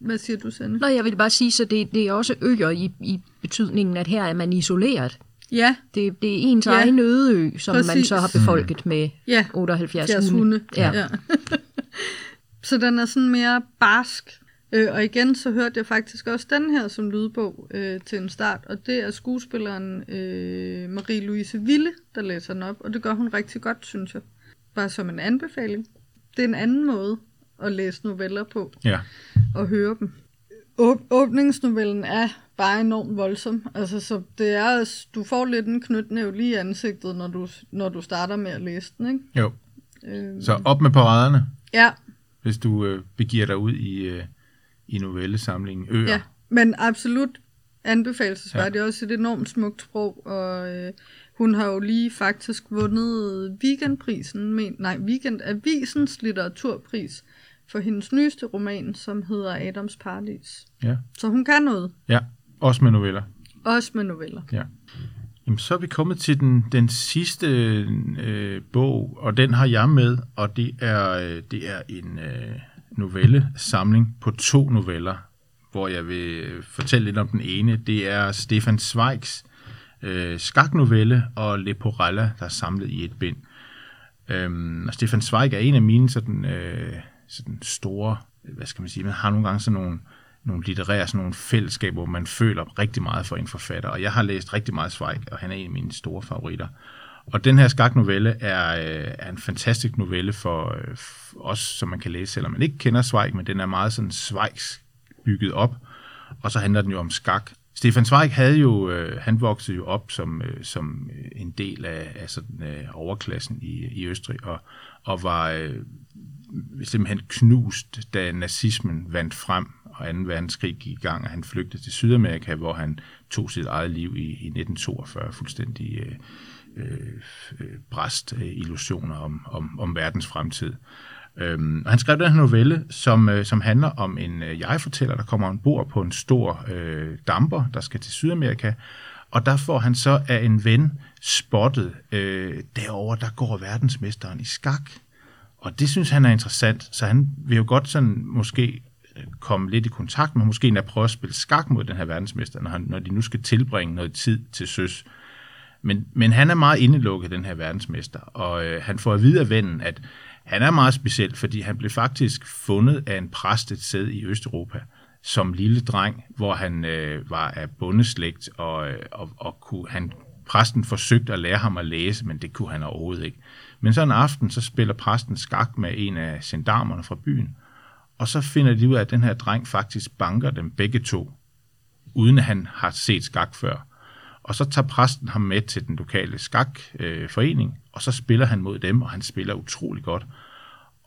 Hvad siger du, Sende? Nå, jeg vil bare sige, så det, det er også øer i, i betydningen, at her er man isoleret. Ja, Det, det er ens Ja. egen øde ø, som Præcis. man så har befolket med ja. 78 70 hunde. hunde. Ja. ja. så den er sådan mere barsk. Øh, og igen, så hørte jeg faktisk også den her som lydbog øh, til en start, og det er skuespilleren øh, Marie-Louise Ville, der læser den op, og det gør hun rigtig godt, synes jeg. Bare som en anbefaling. Det er en anden måde at læse noveller på Ja. og høre dem. Åb- åbningsnovellen er bare enormt voldsom. Altså, så det er, du får lidt en knytnæv lige i ansigtet, når du, når du starter med at læse den, ikke? Jo. Øh, Så op med paraderne, ja, hvis du øh, begiver dig ud i, øh, i novellesamlingen Øer. ja, men absolut anbefalesværdigt. Ja. også et enormt smukt sprog, og øh, hun har jo lige faktisk vundet weekendprisen, men, nej, weekendavisens litteraturpris for hendes nyeste roman, som hedder Adams Paradis. ja. Så hun kan noget, Ja, også med noveller. også med noveller. Ja. Jamen, så er vi kommet til den, den sidste øh, bog, og den har jeg med, og det er, øh, det er en øh, novellesamling på to noveller, hvor jeg vil fortælle lidt om den ene. Det er Stefan Zweigs øh, skaknovelle og Leporella, der er samlet i et bind. Øhm, og Stefan Zweig er en af mine sådan, øh, sådan store, hvad skal man sige, man har nogle gange sådan nogle, nogle litterære sådan nogle fællesskaber, hvor man føler rigtig meget for en forfatter. Og jeg har læst rigtig meget Zweig, og han er en af mine store favoritter. Og den her skaknovelle er, øh, er en fantastisk novelle for, øh, os, som man kan læse, selvom man ikke kender Zweig, men den er meget sådan Zweigs bygget op. Og så handler den jo om skak. Stefan Zweig havde jo, øh, han voksede jo op som, øh, som en del af, af sådan, øh, overklassen i, i Østrig, og, og var øh, simpelthen knust, da nazismen vandt frem, og 2. verdenskrig gik i gang, og han flygtede til Sydamerika, hvor han tog sit eget liv i, i 1942, fuldstændig øh, øh, bræst øh, illusioner om, om, om verdens fremtid. Øhm, og han skrev den her novelle, som, øh, som handler om en øh, jeg-fortæller, der kommer ombord på en stor øh, damper, der skal til Sydamerika, og der får han så af en ven spottet, øh, derover der går verdensmesteren i skak. Og det synes han er interessant, så han vil jo godt sådan måske øh, komme lidt i kontakt med, måske endda prøve at spille skak mod den her verdensmester, når, han, når de nu skal tilbringe noget tid til søs. Men, men han er meget indelukket, den her verdensmester, og øh, han får at vide af vennen, at han er meget speciel, fordi han blev faktisk fundet af en præst et sted i Østeuropa som lille dreng, hvor han øh, var af bondeslægt, og, øh, og, og kunne, han, præsten forsøgte at lære ham at læse, men det kunne han overhovedet ikke. Men så en aften, så spiller præsten skak med en af gendarmerne fra byen, og så finder de ud af, at den her dreng faktisk banker dem begge to, uden at han har set skak før. Og så tager præsten ham med til den lokale skakforening, øh, og så spiller han mod dem, og han spiller utrolig godt.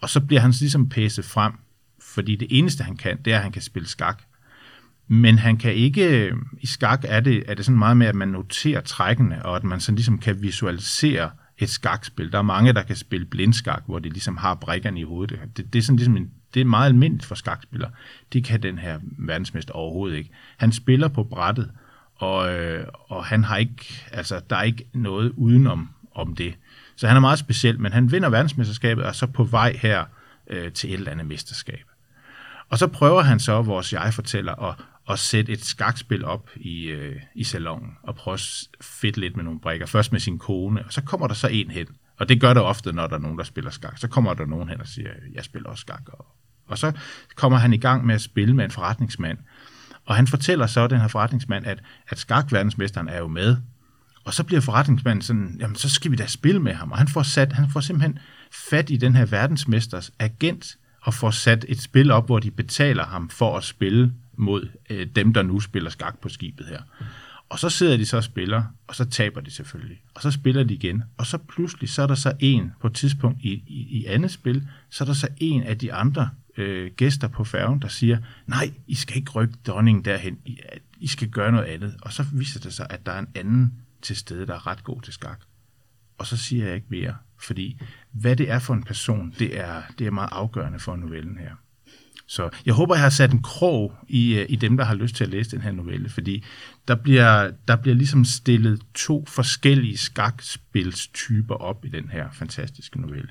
Og så bliver han ligesom pæset frem, fordi det eneste han kan, det er, at han kan spille skak. Men han kan ikke, øh, i skak er det, er det sådan meget med, at man noterer trækkene, og at man sådan ligesom kan visualisere et skakspil. Der er mange, der kan spille blindskak, hvor de ligesom har brækkerne i hovedet. Det, det er sådan ligesom en, det er meget almindeligt for skakspillere. Det kan den her verdensmester overhovedet ikke. Han spiller på brættet, og, øh, og han har ikke, altså, der er ikke noget udenom om det. Så han er meget speciel, men han vinder verdensmesterskabet og er så på vej her øh, til et eller andet mesterskab. Og så prøver han så, vores jeg-fortæller, at, at sætte et skakspil op i, øh, i salongen, og prøve at fedt lidt med nogle brækker. Først med sin kone, og så kommer der så en hen. Og det gør der ofte, når der er nogen, der spiller skak. Så kommer der nogen hen og siger, jeg spiller også skak. Og, og så kommer han i gang med at spille med en forretningsmand, og han fortæller så, den her forretningsmand, at, at skakverdensmesteren er jo med. Og så bliver forretningsmanden sådan, jamen så skal vi da spille med ham. Og han får, sat, han får simpelthen fat i den her verdensmesters agent, og får sat et spil op, hvor de betaler ham for at spille mod øh, dem, der nu spiller skak på skibet her. Og så sidder de så og spiller, og så taber de selvfølgelig. Og så spiller de igen. Og så pludselig, så er der så en på et tidspunkt i, i, i andet spil, så er der så en af de andre øh, gæster på færgen, der siger, nej, I skal ikke rykke dronningen derhen, I, I skal gøre noget andet. Og så viser det sig, at der er en anden til stede, der er ret god til skak. Og så siger jeg ikke mere, fordi hvad det er for en person, det er, det er meget afgørende for novellen her. Så jeg håber, jeg har sat en krog i, øh, i dem, der har lyst til at læse den her novelle, fordi der bliver, der bliver ligesom stillet to forskellige skakspilstyper op i den her fantastiske novelle.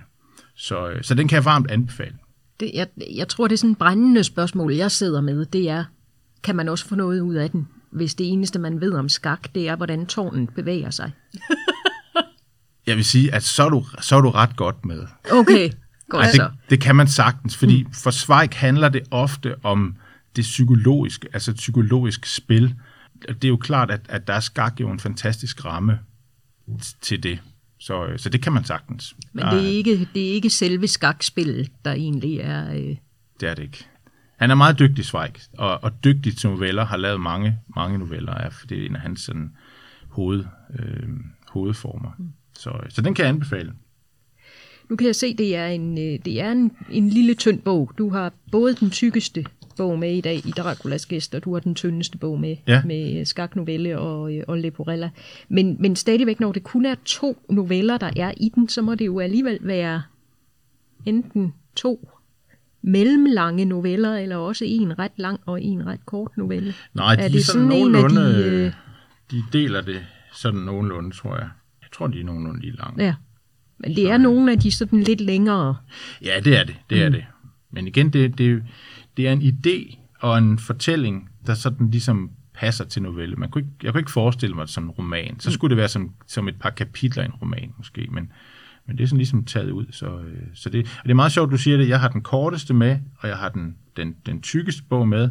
Så, øh, så den kan jeg varmt anbefale det, jeg, jeg tror, det er sådan et brændende spørgsmål, jeg sidder med. Det er, kan man også få noget ud af den, hvis det eneste, man ved om skak, det er, hvordan tårnen bevæger sig? jeg vil sige, at så er du, så er du ret godt med. Okay, godt Ej, det, det kan man sagtens, fordi mm. for Zweig handler det ofte om det psykologiske, altså psykologisk spil. Det er jo klart, at, at der er skak jo en fantastisk ramme til det. Så, øh, så det kan man sagtens. Men det er, ikke, det er ikke selve skakspillet, der egentlig er... Øh... Det er det ikke. Han er meget dygtig, Zweig, og, og dygtig til noveller, har lavet mange, mange noveller, af, for det er en af hans sådan, hoved, øh, hovedformer. Mm. Så, så den kan jeg anbefale. Nu kan jeg se, det er en, øh, det er en, en lille tynd bog. Du har både den tykkeste bog med i dag i Draculas gæst, og du har den tyndeste bog med, ja. med skaknovelle og, og Leporella. Men, men stadigvæk, når det kun er to noveller, der er i den, så må det jo alligevel være enten to mellemlange noveller, eller også en ret lang og en ret kort novelle. Nej, de er, det sådan, sådan nogenlunde, en af de, øh... de deler det sådan nogenlunde, tror jeg. Jeg tror, de er nogenlunde lige lange. Ja, men det så, er nogle af de sådan lidt længere. Ja, det er det, det mm. er det. Men igen, det, det, det er en idé og en fortælling, der sådan ligesom passer til novelle. Man kunne ikke, jeg kunne ikke forestille mig det som en roman. Så skulle det være som, som et par kapitler i en roman måske, men, men det er sådan ligesom taget ud. Så, øh, så det, og det er meget sjovt, du siger det. Jeg har den korteste med, og jeg har den, den, den tykkeste bog med.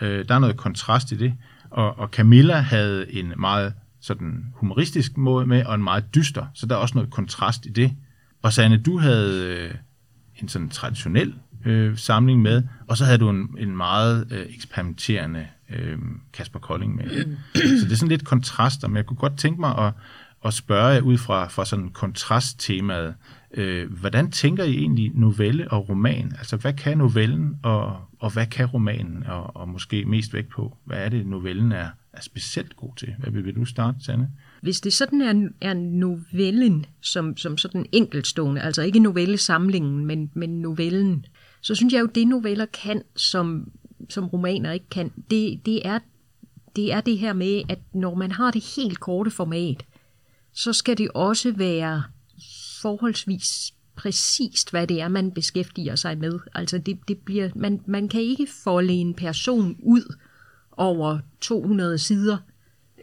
Øh, der er noget kontrast i det. Og, og Camilla havde en meget sådan humoristisk måde med, og en meget dyster. Så der er også noget kontrast i det. Og Sanne, du havde øh, en sådan traditionel øh, samling med, og så havde du en, en meget øh, eksperimenterende øh, Kasper Kolding med. Så det er sådan lidt kontraster, men jeg kunne godt tænke mig at, at spørge ud fra, fra sådan kontrasttemaet, øh, hvordan tænker I egentlig novelle og roman? Altså, hvad kan novellen, og, og hvad kan romanen, og, og måske mest væk på? Hvad er det, novellen er, er specielt god til? Hvad vil, vil du starte, Sanne? Hvis det sådan er, er novellen som, som sådan enkeltstående, altså ikke novellesamlingen, men, men novellen, så synes jeg jo, det noveller kan, som, som romaner ikke kan, det, det, er, det er det her med, at når man har det helt korte format, så skal det også være forholdsvis præcist, hvad det er, man beskæftiger sig med. Altså det, det bliver, man, man kan ikke folde en person ud over 200 sider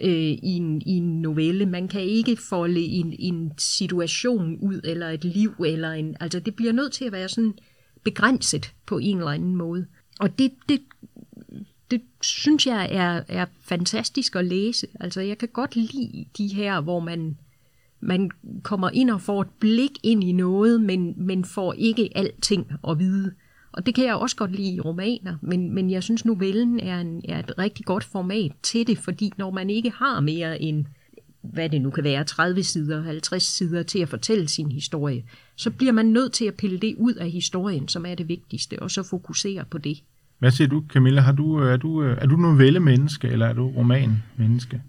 øh, i, en, i en novelle. Man kan ikke folde en, en situation ud, eller et liv, eller en, altså det bliver nødt til at være sådan begrænset på en eller anden måde. Og det, det, det synes jeg er, er fantastisk at læse. Altså jeg kan godt lide de her, hvor man, man kommer ind og får et blik ind i noget, men, men får ikke alting at vide. Og det kan jeg også godt lide i romaner, men, men jeg synes novellen er, en, er et rigtig godt format til det, fordi når man ikke har mere end hvad det nu kan være, 30 sider, 50 sider til at fortælle sin historie, så bliver man nødt til at pille det ud af historien, som er det vigtigste, og så fokusere på det. Hvad siger du, Camilla? Har du, er du, er du novelle-menneske, eller er du roman-menneske?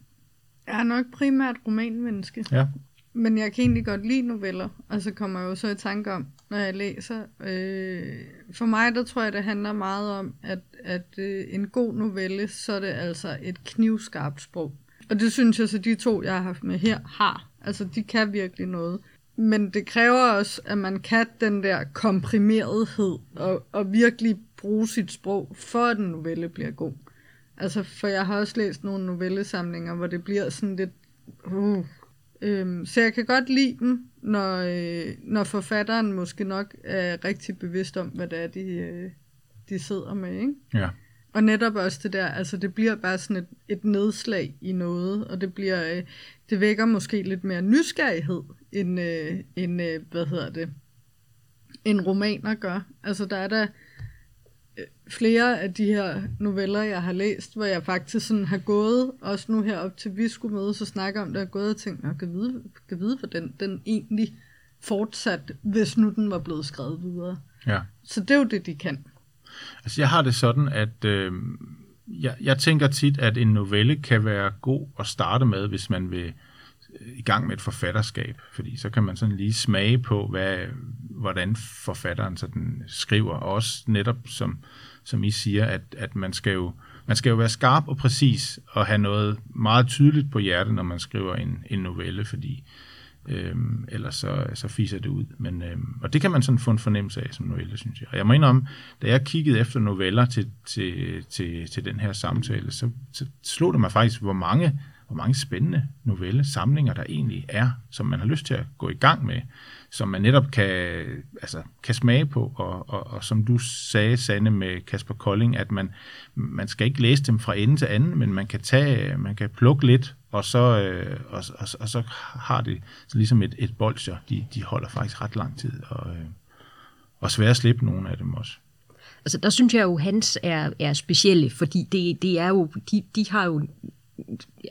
Jeg er nok primært romanmenneske. Ja. Men jeg kan egentlig godt lide noveller, og så kommer jeg jo så i tanke om, når jeg læser. Øh, for mig, der tror jeg, det handler meget om, at, at øh, en god novelle, så er det altså et knivskarpt sprog. Og det synes jeg så, de to, jeg har haft med her, har. Altså, de kan virkelig noget. Men det kræver også, at man kan den der komprimerethed, og, og virkelig bruge sit sprog, for at en novelle bliver god. Altså, for jeg har også læst nogle novellesamlinger, hvor det bliver sådan lidt... Uh, øhm, så jeg kan godt lide dem, når, øh, når forfatteren måske nok er rigtig bevidst om, hvad det er, de, øh, de sidder med, ikke? Ja. Og netop også det der, altså det bliver bare sådan et, et nedslag i noget, og det bliver, øh, det vækker måske lidt mere nysgerrighed, end, øh, end øh, hvad hedder det, en romaner gør. Altså der er der øh, flere af de her noveller, jeg har læst, hvor jeg faktisk sådan har gået, også nu her op til vi skulle mødes og snakke om det, og gået og tænkt, jeg kan vide, kan vide, hvor den, den egentlig fortsat, hvis nu den var blevet skrevet videre. Ja. Så det er jo det, de kan. Altså, jeg har det sådan, at øh, jeg, jeg tænker tit, at en novelle kan være god at starte med, hvis man vil øh, i gang med et forfatterskab, fordi så kan man sådan lige smage på, hvad, hvordan forfatteren sådan skriver, og også netop som, som I siger, at, at man, skal jo, man skal jo være skarp og præcis og have noget meget tydeligt på hjertet, når man skriver en, en novelle, fordi Øhm, ellers så, så fiser det ud. Men, øhm, og det kan man sådan få en fornemmelse af som novelle, synes jeg. Og jeg må indrømme, da jeg kiggede efter noveller til, til, til, til den her samtale, så, så slog det mig faktisk, hvor mange, hvor mange spændende novellesamlinger der egentlig er, som man har lyst til at gå i gang med, som man netop kan, altså, kan smage på, og, og, og som du sagde, Sanne, med Kasper Kolding, at man, man skal ikke læse dem fra ende til anden, men man kan tage, man kan plukke lidt og så, øh, og, og, og så har det så ligesom et, et bolcher. De, de holder faktisk ret lang tid, og, øh, og svært at slippe nogle af dem også. Altså der synes jeg jo, hans er, er specielle, fordi det, det er jo, de, de har jo,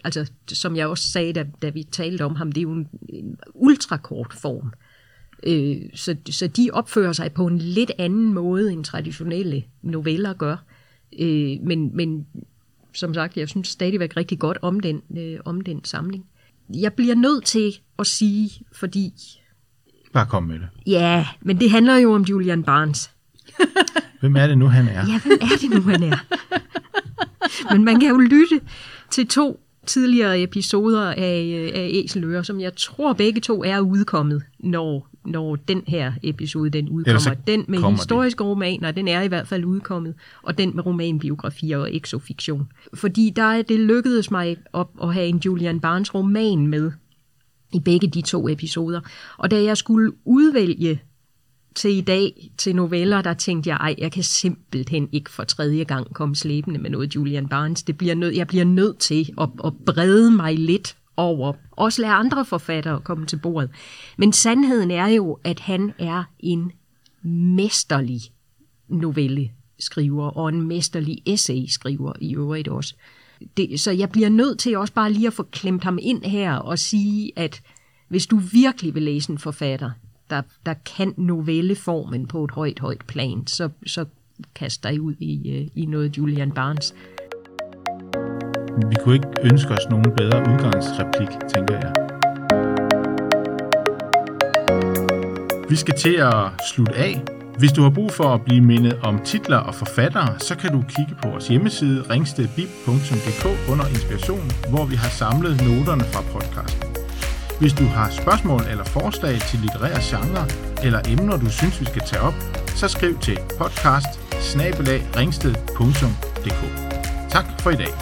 altså som jeg også sagde, da, da vi talte om ham, det er jo en, en ultrakort form. Øh, så, så de opfører sig på en lidt anden måde, end traditionelle noveller gør. Øh, men, men som sagt, jeg synes stadigvæk rigtig godt om den, øh, om den samling. Jeg bliver nødt til at sige, fordi... Bare kom med det. Ja, men det handler jo om Julian Barnes. hvem er det nu, han er? Ja, hvem er det nu, han er? men man kan jo lytte til to tidligere episoder af, af Æseløer, som jeg tror begge to er udkommet, når, når den her episode den udkommer. Den med historiske det. romaner, den er i hvert fald udkommet, og den med romanbiografier og exofiktion. Fordi der er det lykkedes mig at, at have en Julian Barnes roman med i begge de to episoder. Og da jeg skulle udvælge til i dag, til noveller, der tænkte jeg, ej, jeg kan simpelthen ikke for tredje gang komme slæbende med noget Julian Barnes. Det bliver nød, jeg bliver nødt til at, at brede mig lidt over. Også lade andre forfattere komme til bordet. Men sandheden er jo, at han er en mesterlig novelleskriver og en mesterlig essay-skriver i øvrigt også. Det, så jeg bliver nødt til også bare lige at få klemt ham ind her og sige, at hvis du virkelig vil læse en forfatter, der, der kan novelleformen på et højt, højt plan, så, så kaster dig ud i, øh, i noget Julian Barnes. Vi kunne ikke ønske os nogen bedre udgangsreplik, tænker jeg. Vi skal til at slutte af. Hvis du har brug for at blive mindet om titler og forfattere, så kan du kigge på vores hjemmeside ringstedbib.dk under inspiration, hvor vi har samlet noterne fra podcasten. Hvis du har spørgsmål eller forslag til litterære genre eller emner, du synes, vi skal tage op, så skriv til podcast Tak for i dag.